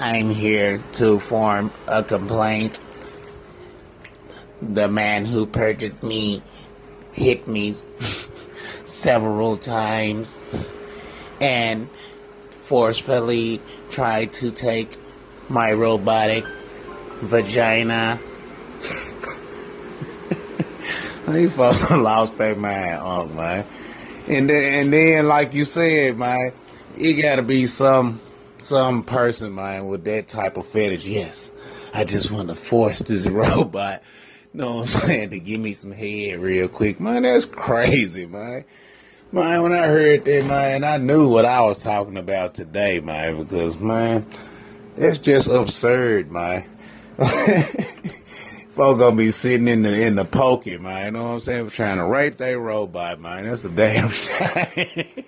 I'm here to form a complaint. The man who purchased me hit me several times and forcefully tried to take my robotic vagina. These folks lost their mind, oh man. And then, and then, like you said, man, it gotta be some some person, man, with that type of fetish. Yes, I just want to force this robot. You know what I'm saying? To give me some head real quick, man. That's crazy, man. Man, when I heard that, man, I knew what I was talking about today, man, because, man, that's just absurd, man. Folk gonna be sitting in the in the pokey, man. You know what I'm saying? We're Trying to rape their robot, man. That's a damn shame.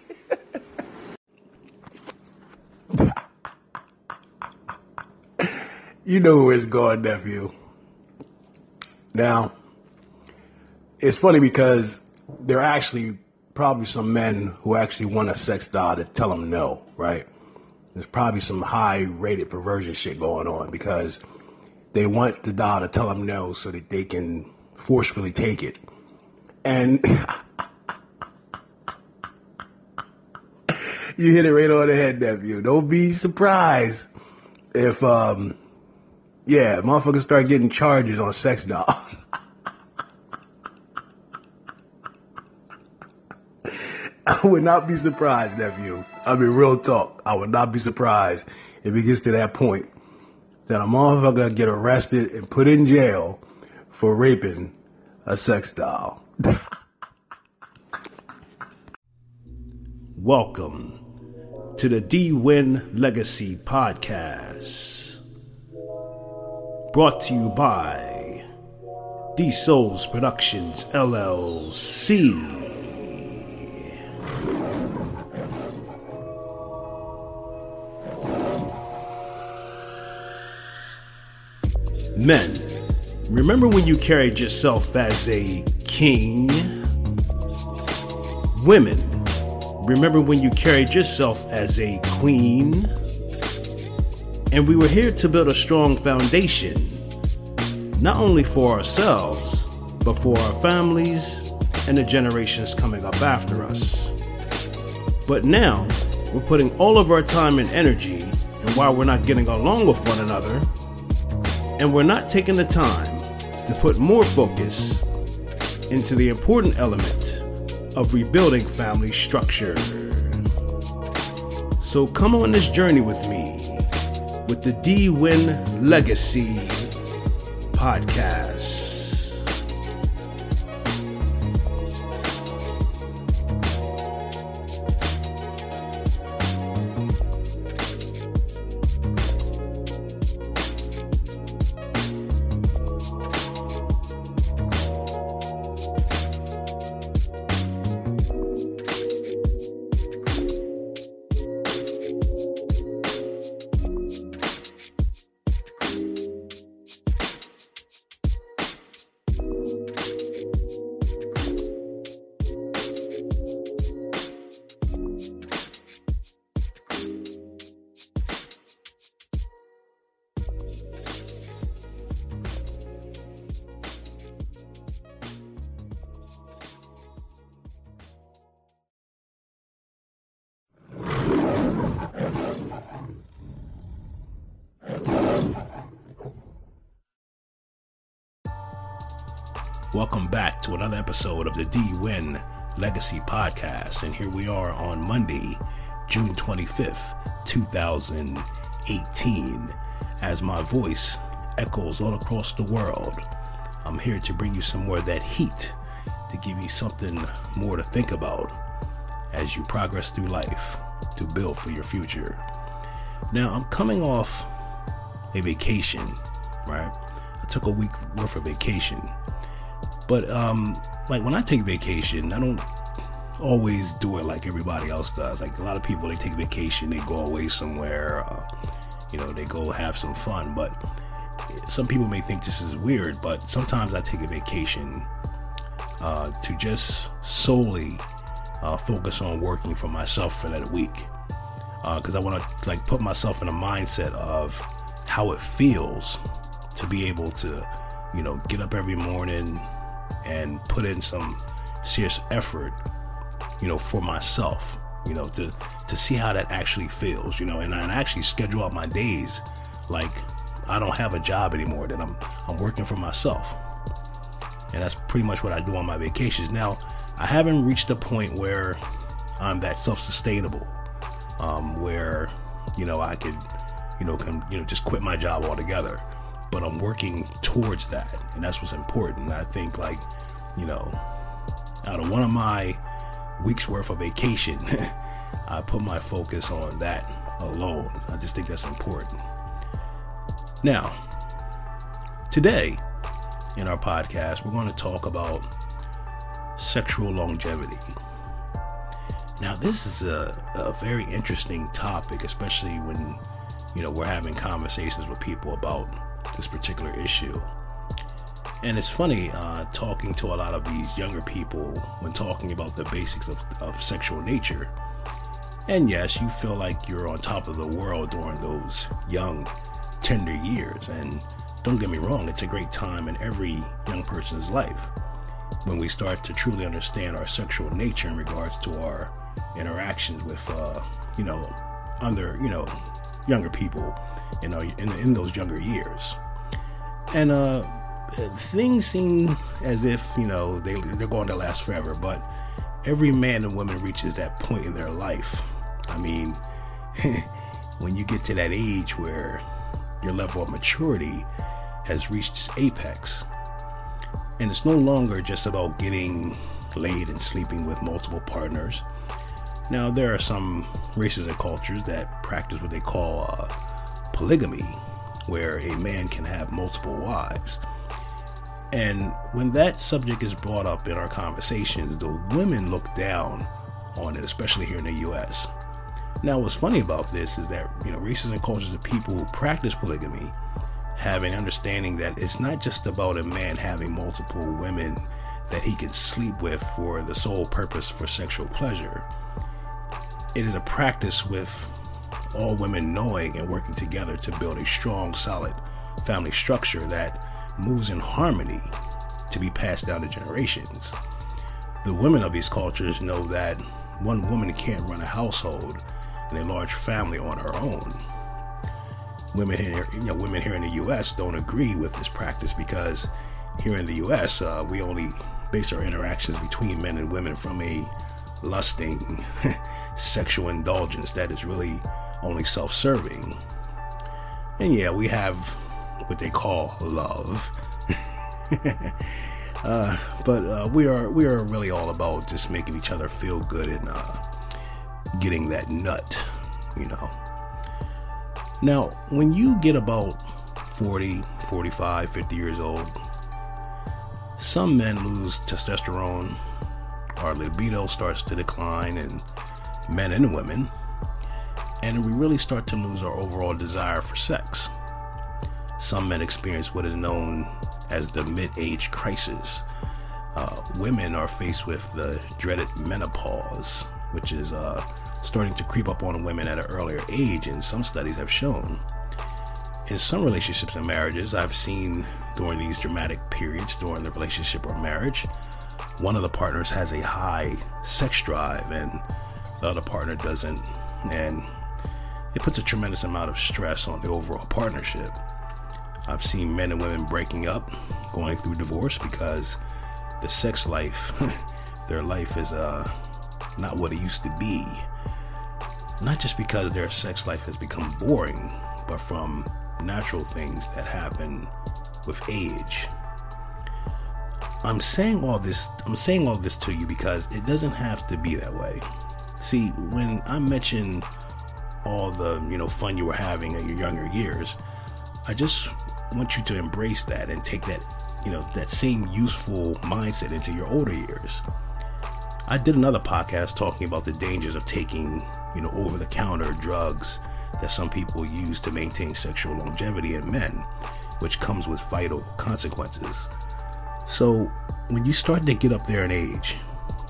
You know where it's going, nephew. Now, it's funny because there are actually probably some men who actually want a sex doll to tell them no, right? There's probably some high rated perversion shit going on because they want the doll to tell them no so that they can forcefully take it. And you hit it right on the head, nephew. Don't be surprised if, um, yeah, motherfuckers start getting charges on sex dolls. I would not be surprised, nephew. I mean, real talk. I would not be surprised if it gets to that point that a motherfucker get arrested and put in jail for raping a sex doll. Welcome to the D Win Legacy Podcast. Brought to you by D Souls Productions LLC. Men, remember when you carried yourself as a king? Women, remember when you carried yourself as a queen? And we were here to build a strong foundation, not only for ourselves, but for our families and the generations coming up after us. But now, we're putting all of our time and energy, and while we're not getting along with one another, and we're not taking the time to put more focus into the important element of rebuilding family structure. So come on this journey with me with the D Win Legacy podcast. Welcome back to another episode of the D Win Legacy Podcast. And here we are on Monday, June 25th, 2018. As my voice echoes all across the world, I'm here to bring you some more of that heat to give you something more to think about as you progress through life to build for your future. Now, I'm coming off a vacation, right? I took a week worth of vacation but um, like when I take vacation, I don't always do it like everybody else does. Like a lot of people, they take vacation, they go away somewhere, uh, you know, they go have some fun. But some people may think this is weird, but sometimes I take a vacation uh, to just solely uh, focus on working for myself for that week. because uh, I want to like put myself in a mindset of how it feels to be able to, you know, get up every morning and put in some serious effort, you know, for myself, you know, to to see how that actually feels, you know, and I actually schedule out my days like I don't have a job anymore, that I'm I'm working for myself. And that's pretty much what I do on my vacations. Now, I haven't reached a point where I'm that self-sustainable, um, where you know I could, you know, can you know just quit my job altogether. But I'm working towards that, and that's what's important. I think like, you know, out of one of my weeks worth of vacation, I put my focus on that alone. I just think that's important. Now, today in our podcast, we're going to talk about sexual longevity. Now, this is a, a very interesting topic, especially when you know we're having conversations with people about this particular issue. And it's funny uh, talking to a lot of these younger people when talking about the basics of, of sexual nature. And yes, you feel like you're on top of the world during those young, tender years. And don't get me wrong, it's a great time in every young person's life when we start to truly understand our sexual nature in regards to our interactions with, uh, you know, other, you know, younger people, you know, in, in those younger years. And uh, things seem as if, you know, they, they're going to last forever, but every man and woman reaches that point in their life. I mean, when you get to that age where your level of maturity has reached its apex, and it's no longer just about getting laid and sleeping with multiple partners. Now, there are some races and cultures that practice what they call uh, polygamy, where a man can have multiple wives. And when that subject is brought up in our conversations, the women look down on it, especially here in the US. Now, what's funny about this is that, you know, races and cultures of people who practice polygamy have an understanding that it's not just about a man having multiple women that he can sleep with for the sole purpose for sexual pleasure. It is a practice with all women knowing and working together to build a strong, solid family structure that moves in harmony to be passed down to generations. The women of these cultures know that one woman can't run a household and a large family on her own. Women here, you know, women here in the U.S. don't agree with this practice because here in the U.S. Uh, we only base our interactions between men and women from a lusting, sexual indulgence that is really only self-serving. And yeah, we have what they call love. uh, but uh, we are we are really all about just making each other feel good and uh, getting that nut, you know. Now, when you get about 40, 45, 50 years old, some men lose testosterone, our libido starts to decline in men and women, and we really start to lose our overall desire for sex. Some men experience what is known as the mid age crisis. Uh, women are faced with the dreaded menopause, which is uh, starting to creep up on women at an earlier age, and some studies have shown. In some relationships and marriages, I've seen during these dramatic periods during the relationship or marriage, one of the partners has a high sex drive and the other partner doesn't. And it puts a tremendous amount of stress on the overall partnership. I've seen men and women breaking up, going through divorce because the sex life, their life is uh, not what it used to be. Not just because their sex life has become boring, but from natural things that happen with age. I'm saying all this I'm saying all this to you because it doesn't have to be that way. See, when I mention all the, you know, fun you were having in your younger years, I just want you to embrace that and take that, you know, that same useful mindset into your older years. I did another podcast talking about the dangers of taking, you know, over the counter drugs that some people use to maintain sexual longevity in men, which comes with vital consequences. So, when you start to get up there in age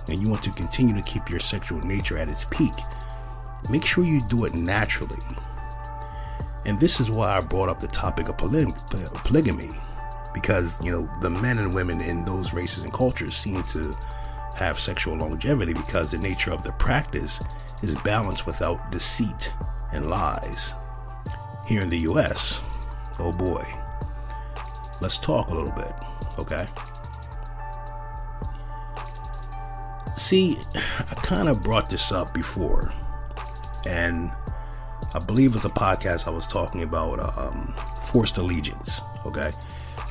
and you want to continue to keep your sexual nature at its peak, make sure you do it naturally. And this is why I brought up the topic of poly- polygamy, because, you know, the men and women in those races and cultures seem to have sexual longevity because the nature of the practice is balanced without deceit and lies. Here in the US, oh boy, let's talk a little bit, okay? See, I kind of brought this up before, and I believe it's a podcast I was talking about um, forced allegiance, okay?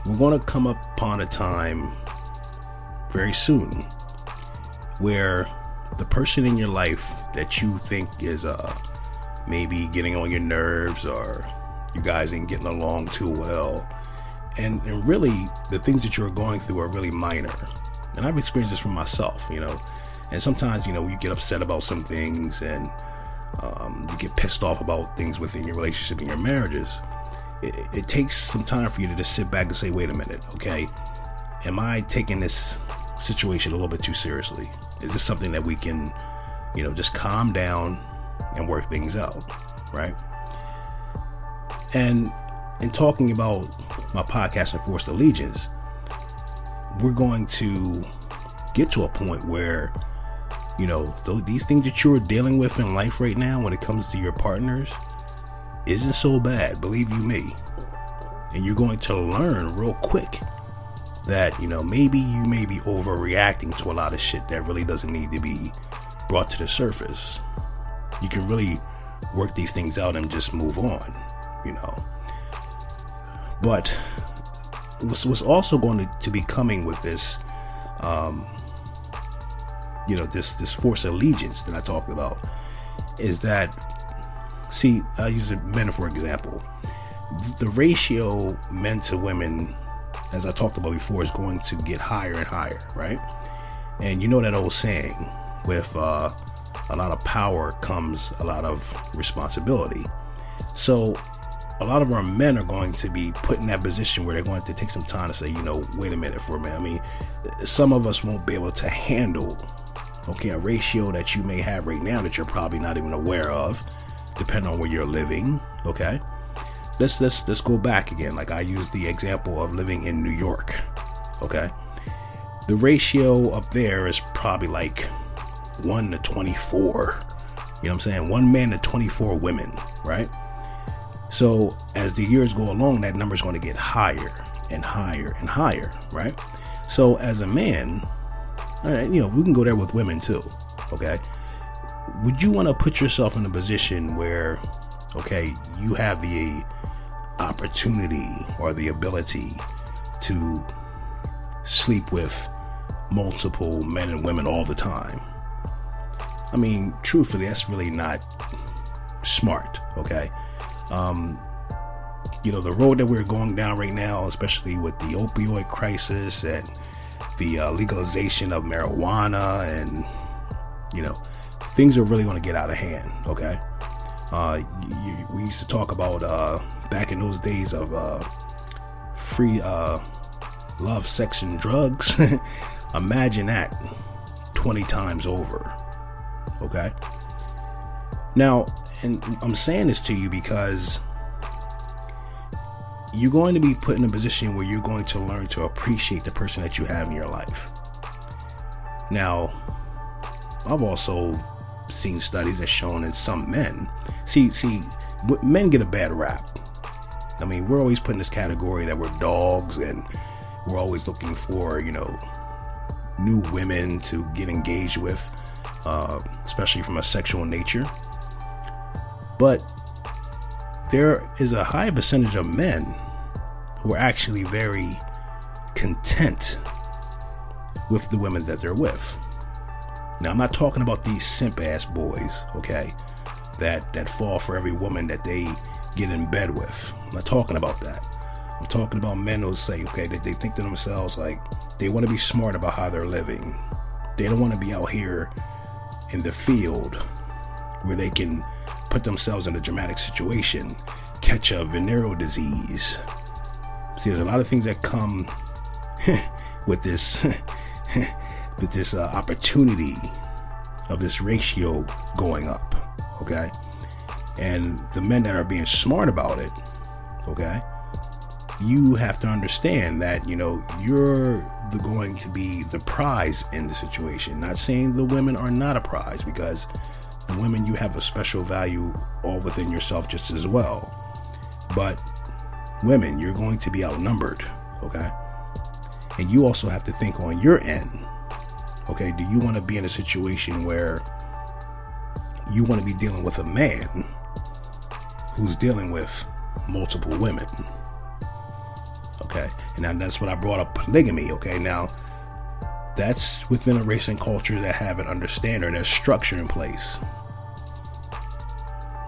We're going to come upon a time very soon where the person in your life that you think is uh, maybe getting on your nerves or you guys ain't getting along too well. And, and really, the things that you're going through are really minor. And I've experienced this for myself, you know. And sometimes, you know, you get upset about some things and um, you get pissed off about things within your relationship and your marriages. It, it takes some time for you to just sit back and say, wait a minute, okay, am I taking this situation a little bit too seriously? Is this something that we can, you know, just calm down and work things out, right? And in talking about my podcast, Enforced Allegiance, we're going to get to a point where, you know, these things that you're dealing with in life right now when it comes to your partners isn't so bad, believe you me. And you're going to learn real quick that, you know, maybe you may be overreacting to a lot of shit that really doesn't need to be brought to the surface. You can really work these things out and just move on, you know. But what's, what's also going to, to be coming with this, um, you know, this this force allegiance that I talked about is that, see, I use men for example. The ratio men to women as I talked about before, is going to get higher and higher, right? And you know that old saying, with uh, a lot of power comes a lot of responsibility. So a lot of our men are going to be put in that position where they're going to take some time to say, you know, wait a minute for a minute. I mean, some of us won't be able to handle, okay, a ratio that you may have right now that you're probably not even aware of, depending on where you're living, okay? let's let's let's go back again. Like I use the example of living in New York. Okay. The ratio up there is probably like one to twenty-four. You know what I'm saying? One man to 24 women, right? So as the years go along, that number is going to get higher and higher and higher, right? So as a man, you know, we can go there with women too, okay? Would you want to put yourself in a position where, okay, you have the opportunity or the ability to sleep with multiple men and women all the time. I mean, truthfully, that's really not smart, okay? Um, you know, the road that we're going down right now, especially with the opioid crisis and the uh, legalization of marijuana, and, you know, things are really going to get out of hand, okay? Uh, we used to talk about uh, back in those days of uh, free uh, love, sex, and drugs. Imagine that 20 times over. Okay? Now, and I'm saying this to you because you're going to be put in a position where you're going to learn to appreciate the person that you have in your life. Now, I've also seen studies that shown in some men. See, see, men get a bad rap. I mean, we're always put in this category that we're dogs and we're always looking for, you know, new women to get engaged with, uh, especially from a sexual nature. But there is a high percentage of men who are actually very content with the women that they're with. Now, I'm not talking about these simp ass boys, okay, that that fall for every woman that they get in bed with. I'm not talking about that. I'm talking about men who say, okay, that they think to themselves like they want to be smart about how they're living. They don't want to be out here in the field where they can put themselves in a dramatic situation, catch a venereal disease. See, there's a lot of things that come with this with this uh, opportunity of this ratio going up. okay? And the men that are being smart about it, okay? You have to understand that, you know, you're the, going to be the prize in the situation. Not saying the women are not a prize because women you have a special value all within yourself just as well. But women, you're going to be outnumbered, okay? And you also have to think on your end, okay? Do you want to be in a situation where you want to be dealing with a man who's dealing with multiple women? Okay, and that's what I brought up polygamy. Okay, now that's within a race and culture that have an understanding, there's structure in place.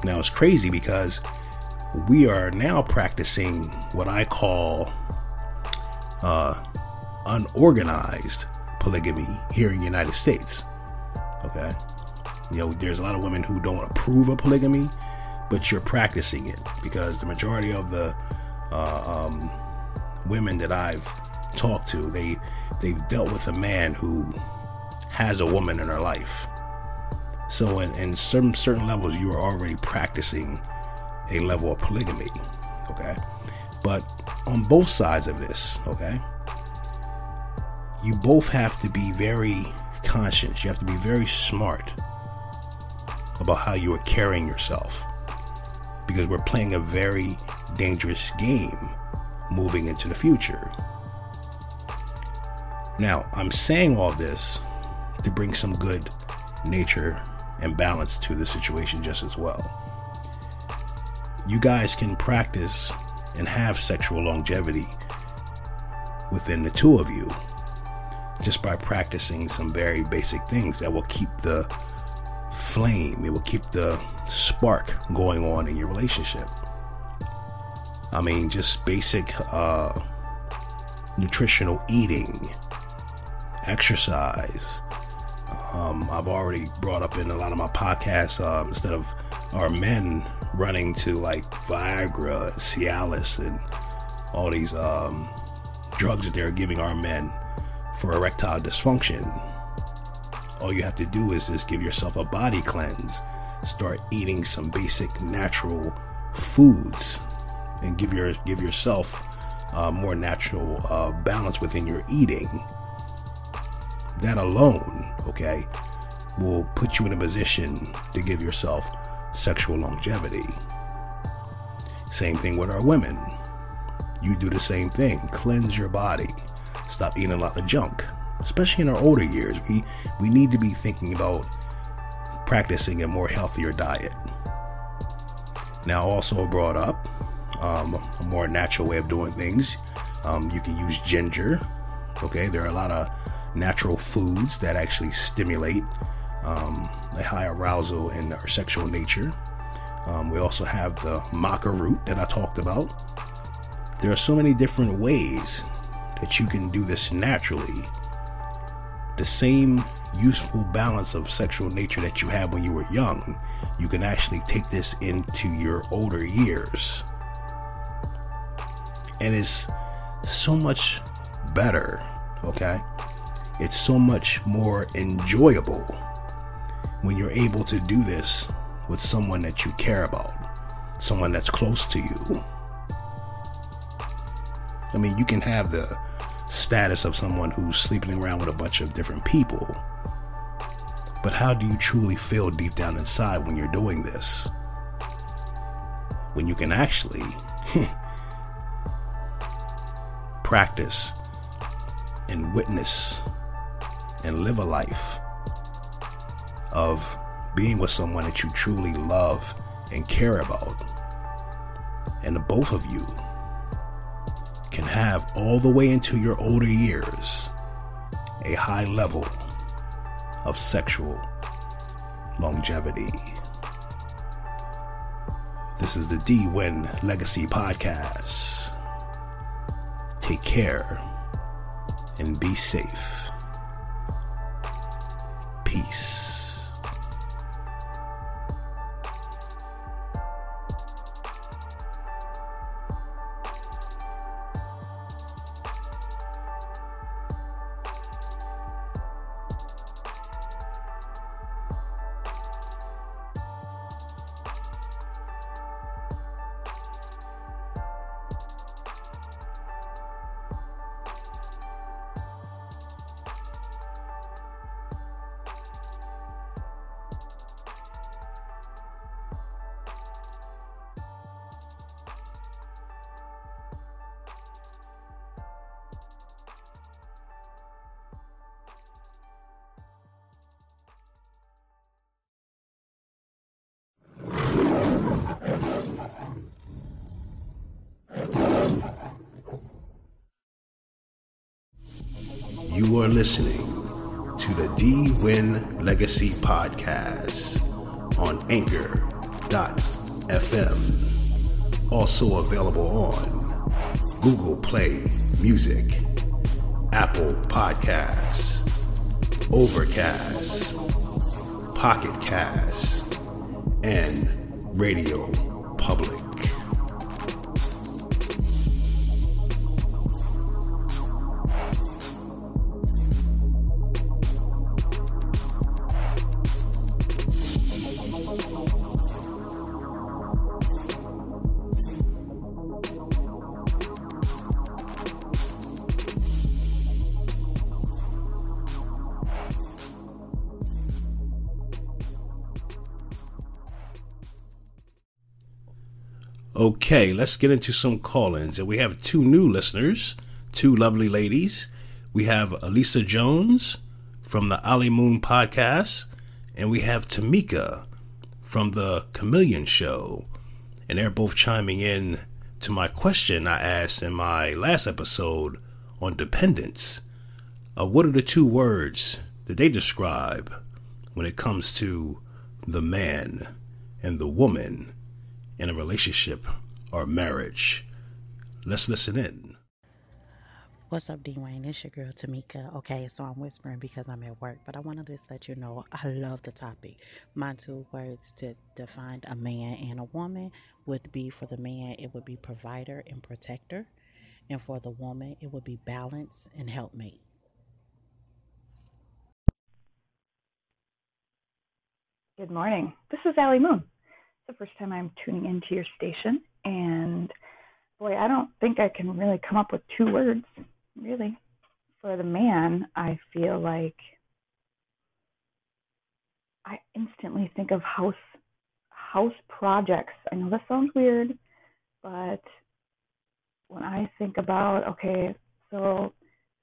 Now it's crazy because we are now practicing what I call uh, unorganized polygamy here in the United States. Okay. You know, there's a lot of women who don't approve of polygamy, but you're practicing it because the majority of the uh, um, women that I've talked to, they they've dealt with a man who has a woman in her life. So, in, in certain certain levels, you are already practicing a level of polygamy. Okay, but on both sides of this, okay, you both have to be very conscious. You have to be very smart about how you are carrying yourself because we're playing a very dangerous game moving into the future. Now, I'm saying all this to bring some good nature and balance to the situation just as well. You guys can practice and have sexual longevity within the two of you just by practicing some very basic things that will keep the flame, it will keep the spark going on in your relationship. I mean, just basic uh, nutritional eating, exercise. Um, I've already brought up in a lot of my podcasts um, instead of our men running to like Viagra, Cialis, and all these um, drugs that they're giving our men for erectile dysfunction. All you have to do is just give yourself a body cleanse. Start eating some basic natural foods and give your give yourself uh, more natural uh, balance within your eating. That alone, okay, will put you in a position to give yourself sexual longevity. Same thing with our women. You do the same thing. Cleanse your body stop eating a lot of junk. Especially in our older years, we we need to be thinking about practicing a more healthier diet. Now, also brought up um, a more natural way of doing things. Um, you can use ginger. Okay, there are a lot of natural foods that actually stimulate um, a high arousal in our sexual nature. Um, we also have the maca root that I talked about. There are so many different ways that you can do this naturally. The same useful balance of sexual nature that you had when you were young, you can actually take this into your older years. And it's so much better, okay? It's so much more enjoyable when you're able to do this with someone that you care about, someone that's close to you. I mean, you can have the status of someone who's sleeping around with a bunch of different people. But how do you truly feel deep down inside when you're doing this? When you can actually practice and witness and live a life of being with someone that you truly love and care about. And the both of you can have all the way into your older years a high level of sexual longevity. This is the D Win Legacy Podcast. Take care and be safe. Peace. Listening to the D Win Legacy Podcast on Anchor.fm. Also available on Google Play Music, Apple Podcasts, Overcast, Pocket Cast, and Radio Public. Okay, let's get into some call ins. And we have two new listeners, two lovely ladies. We have Elisa Jones from the Ali Moon podcast, and we have Tamika from the Chameleon Show. And they're both chiming in to my question I asked in my last episode on dependence. Uh, what are the two words that they describe when it comes to the man and the woman? In a relationship or marriage. Let's listen in. What's up, Dwayne? It's your girl Tamika. Okay, so I'm whispering because I'm at work, but I want to just let you know I love the topic. My two words to define a man and a woman would be for the man, it would be provider and protector, and for the woman, it would be balance and helpmate. Good morning. This is Allie Moon the first time I'm tuning into your station, and boy, I don't think I can really come up with two words, really. For the man, I feel like I instantly think of house house projects. I know that sounds weird, but when I think about okay, so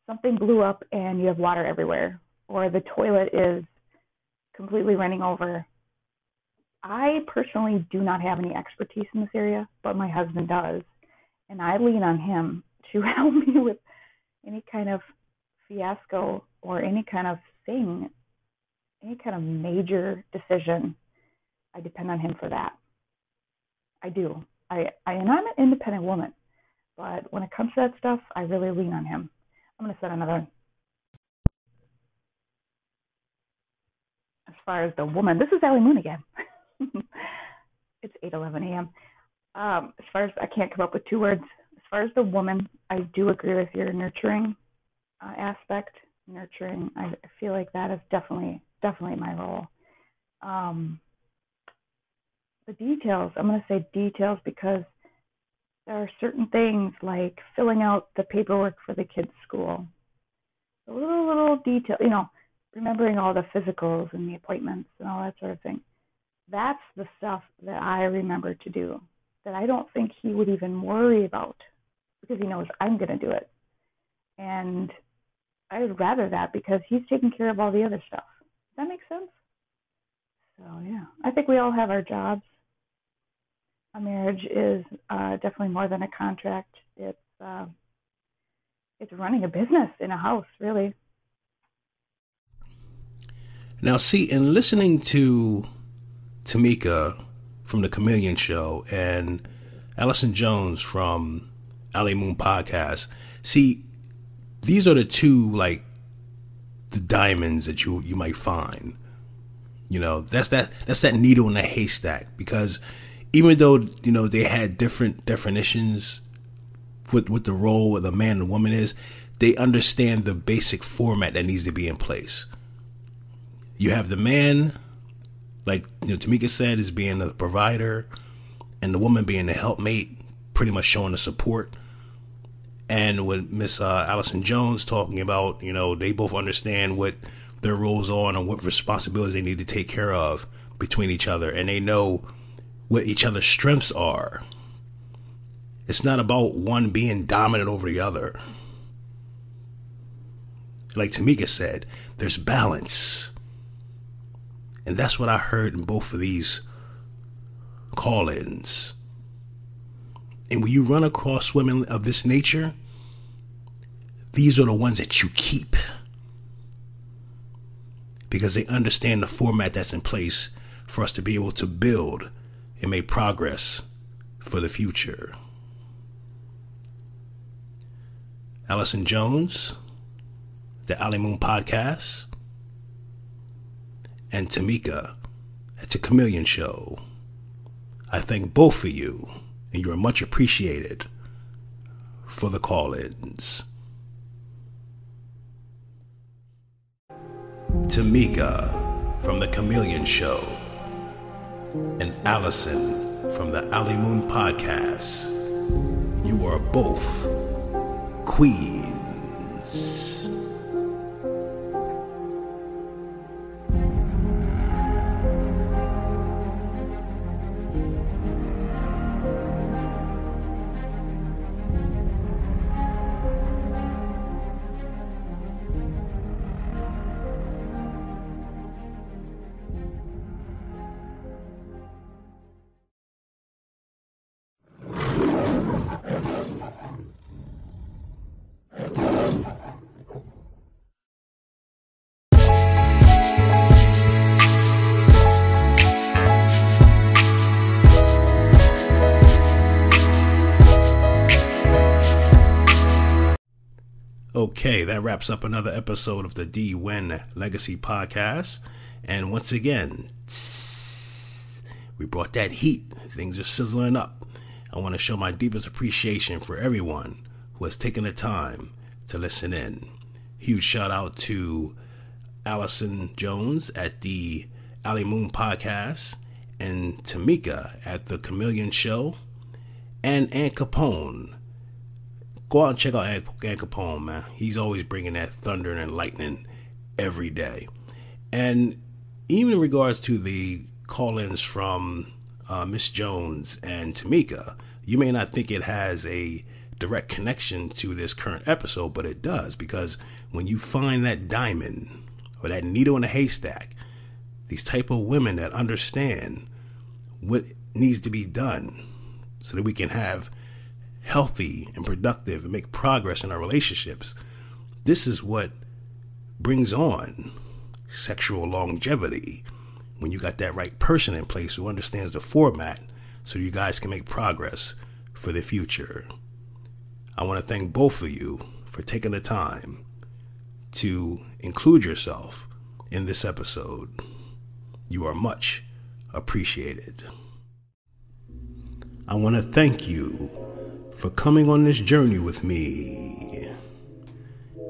something blew up and you have water everywhere, or the toilet is completely running over I personally do not have any expertise in this area, but my husband does. And I lean on him to help me with any kind of fiasco or any kind of thing, any kind of major decision. I depend on him for that. I do. I, I and I'm an independent woman, but when it comes to that stuff, I really lean on him. I'm going to set another as far as the woman, this is Allie Moon again. it's 8:11 a.m. Um, as far as I can't come up with two words. As far as the woman, I do agree with your nurturing uh, aspect. Nurturing, I feel like that is definitely definitely my role. Um, the details, I'm going to say details because there are certain things like filling out the paperwork for the kids' school. A little little detail, you know, remembering all the physicals and the appointments and all that sort of thing that's the stuff that I remember to do that I don't think he would even worry about because he knows I'm going to do it. And I would rather that because he's taking care of all the other stuff. Does that make sense? So, yeah, I think we all have our jobs. A marriage is uh, definitely more than a contract. It's uh, it's running a business in a house, really. Now, see, in listening to Tamika from the Chameleon Show and Allison Jones from Ali Moon Podcast. See, these are the two like the diamonds that you you might find. You know, that's that that's that needle in the haystack because even though you know they had different definitions with with the role of the man and woman is, they understand the basic format that needs to be in place. You have the man like you know, Tamika said, is being the provider, and the woman being the helpmate, pretty much showing the support. And with Miss uh, Allison Jones talking about, you know, they both understand what their roles are and what responsibilities they need to take care of between each other, and they know what each other's strengths are. It's not about one being dominant over the other. Like Tamika said, there's balance. And that's what I heard in both of these call ins. And when you run across women of this nature, these are the ones that you keep. because they understand the format that's in place for us to be able to build and make progress for the future. Allison Jones, the Ali Moon Podcast, and Tamika at the Chameleon Show. I thank both of you, and you are much appreciated for the call ins. Tamika from The Chameleon Show, and Allison from the Alley Moon Podcast. You are both queens. Okay, that wraps up another episode of the D Win Legacy Podcast. And once again, we brought that heat. Things are sizzling up. I want to show my deepest appreciation for everyone who has taken the time to listen in. Huge shout out to Allison Jones at the Ali Moon Podcast and Tamika at the Chameleon Show and Ann Capone go out and check out Ann, Capone, man. He's always bringing that thunder and lightning every day. And even in regards to the call-ins from uh, Miss Jones and Tamika, you may not think it has a direct connection to this current episode, but it does because when you find that diamond or that needle in a haystack, these type of women that understand what needs to be done so that we can have healthy and productive and make progress in our relationships, this is what brings on sexual longevity when you got that right person in place who understands the format so you guys can make progress for the future. I want to thank both of you for taking the time to include yourself in this episode. You are much appreciated. I want to thank you for coming on this journey with me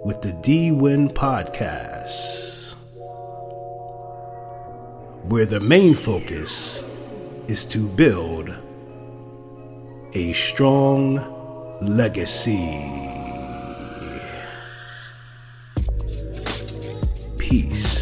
with the D Win Podcast, where the main focus is to build a strong legacy. Peace.